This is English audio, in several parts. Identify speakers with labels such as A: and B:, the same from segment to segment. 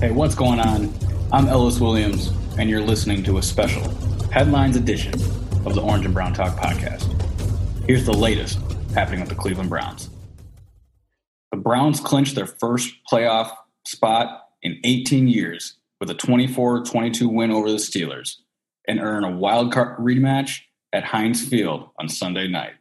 A: Hey, what's going on? I'm Ellis Williams, and you're listening to a special headlines edition of the Orange and Brown Talk podcast. Here's the latest happening with the Cleveland Browns. The Browns clinched their first playoff spot in 18 years with a 24 22 win over the Steelers and earn a wild card rematch at Heinz Field on Sunday night.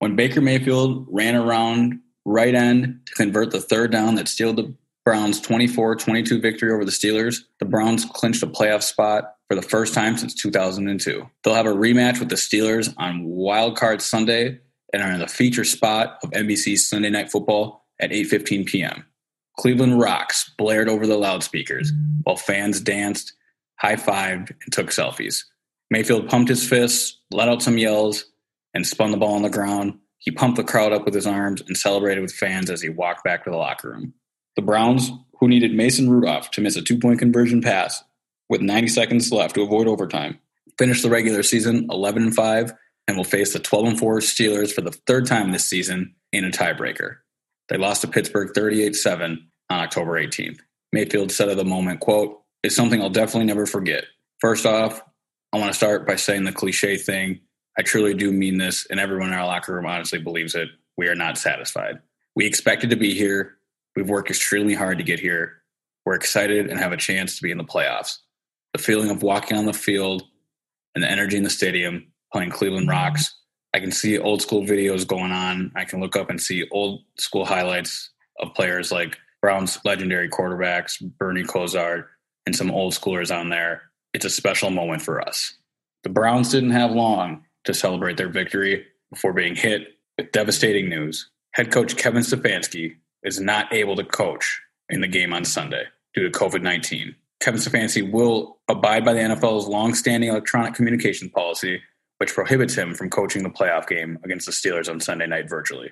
A: When Baker Mayfield ran around right end to convert the third down that sealed the Browns 24 22 victory over the Steelers, the Browns clinched a playoff spot for the first time since 2002. They'll have a rematch with the Steelers on Wild Card Sunday and are in the feature spot of NBC's Sunday Night Football at 8:15 p.m. Cleveland Rocks blared over the loudspeakers while fans danced, high-fived, and took selfies. Mayfield pumped his fists, let out some yells, and spun the ball on the ground. He pumped the crowd up with his arms and celebrated with fans as he walked back to the locker room. The Browns, who needed Mason Rudolph to miss a two point conversion pass with 90 seconds left to avoid overtime, finished the regular season 11 and 5 and will face the 12 and 4 Steelers for the third time this season in a tiebreaker. They lost to Pittsburgh 38 7 on October 18th. Mayfield said of the moment, quote, It's something I'll definitely never forget. First off, I want to start by saying the cliche thing. I truly do mean this, and everyone in our locker room honestly believes it. We are not satisfied. We expected to be here. We've worked extremely hard to get here. We're excited and have a chance to be in the playoffs. The feeling of walking on the field and the energy in the stadium, playing Cleveland mm-hmm. Rocks. I can see old school videos going on. I can look up and see old school highlights of players like Brown's legendary quarterbacks, Bernie Kosar, and some old schoolers on there. It's a special moment for us. The Browns didn't have long to celebrate their victory before being hit with devastating news. Head coach Kevin Stefanski is not able to coach in the game on Sunday due to COVID 19. Kevin Stefanski will abide by the NFL's long-standing electronic communications policy, which prohibits him from coaching the playoff game against the Steelers on Sunday night virtually.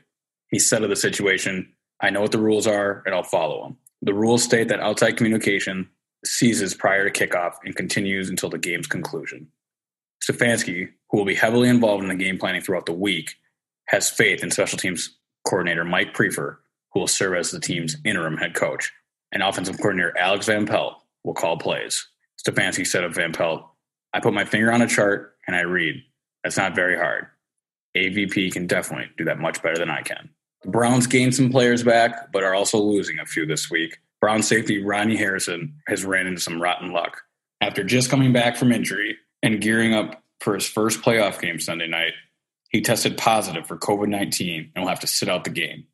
A: He said of the situation, I know what the rules are and I'll follow them. The rules state that outside communication ceases prior to kickoff and continues until the game's conclusion. Stefanski, who will be heavily involved in the game planning throughout the week, has faith in special teams coordinator Mike Priefer, who will serve as the team's interim head coach, and offensive coordinator Alex Van Pelt will call plays. Stefanski said of Van Pelt, I put my finger on a chart and I read. That's not very hard. AVP can definitely do that much better than I can. The Browns gained some players back, but are also losing a few this week. Brown safety Ronnie Harrison has ran into some rotten luck. After just coming back from injury and gearing up for his first playoff game Sunday night, he tested positive for COVID 19 and will have to sit out the game.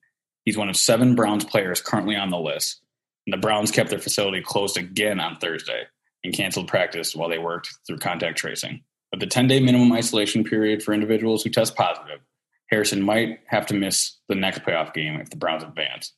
A: He's one of seven Browns players currently on the list. And the Browns kept their facility closed again on Thursday and canceled practice while they worked through contact tracing. With the 10 day minimum isolation period for individuals who test positive, Harrison might have to miss the next playoff game if the Browns advance.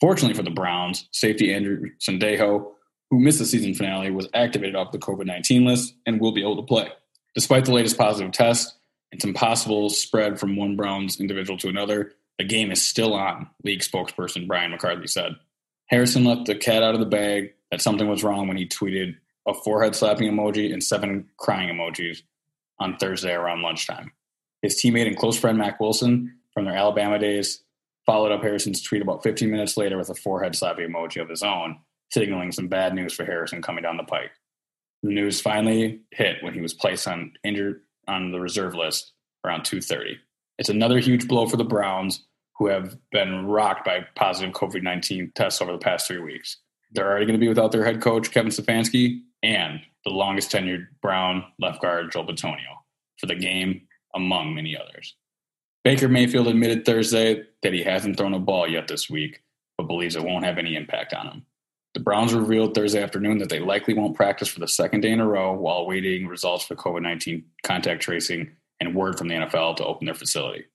A: Fortunately for the Browns, safety Andrew Sendejo, who missed the season finale, was activated off the COVID 19 list and will be able to play. Despite the latest positive test and some possible spread from one Browns individual to another, the game is still on, league spokesperson Brian McCarthy said. Harrison let the cat out of the bag that something was wrong when he tweeted a forehead slapping emoji and seven crying emojis on Thursday around lunchtime. His teammate and close friend Mack Wilson from their Alabama days followed up Harrison's tweet about 15 minutes later with a forehead slapping emoji of his own, signaling some bad news for Harrison coming down the pike. The news finally hit when he was placed on injured on the reserve list around 2:30. It's another huge blow for the Browns, who have been rocked by positive COVID 19 tests over the past three weeks. They're already going to be without their head coach, Kevin Stefanski, and the longest tenured Brown left guard, Joel Bitonio, for the game, among many others. Baker Mayfield admitted Thursday that he hasn't thrown a ball yet this week, but believes it won't have any impact on him. The Browns revealed Thursday afternoon that they likely won't practice for the second day in a row while awaiting results for COVID 19 contact tracing and word from the NFL to open their facility.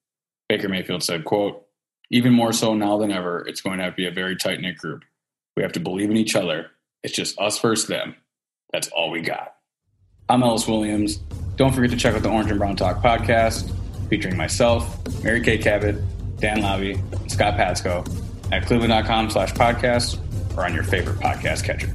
A: Baker Mayfield said, quote, even more so now than ever, it's going to, to be a very tight knit group. We have to believe in each other. It's just us versus them. That's all we got. I'm Ellis Williams. Don't forget to check out the Orange and Brown Talk podcast featuring myself, Mary Kay Cabot, Dan and Scott Patsko at cleveland.com slash podcast or on your favorite podcast catcher.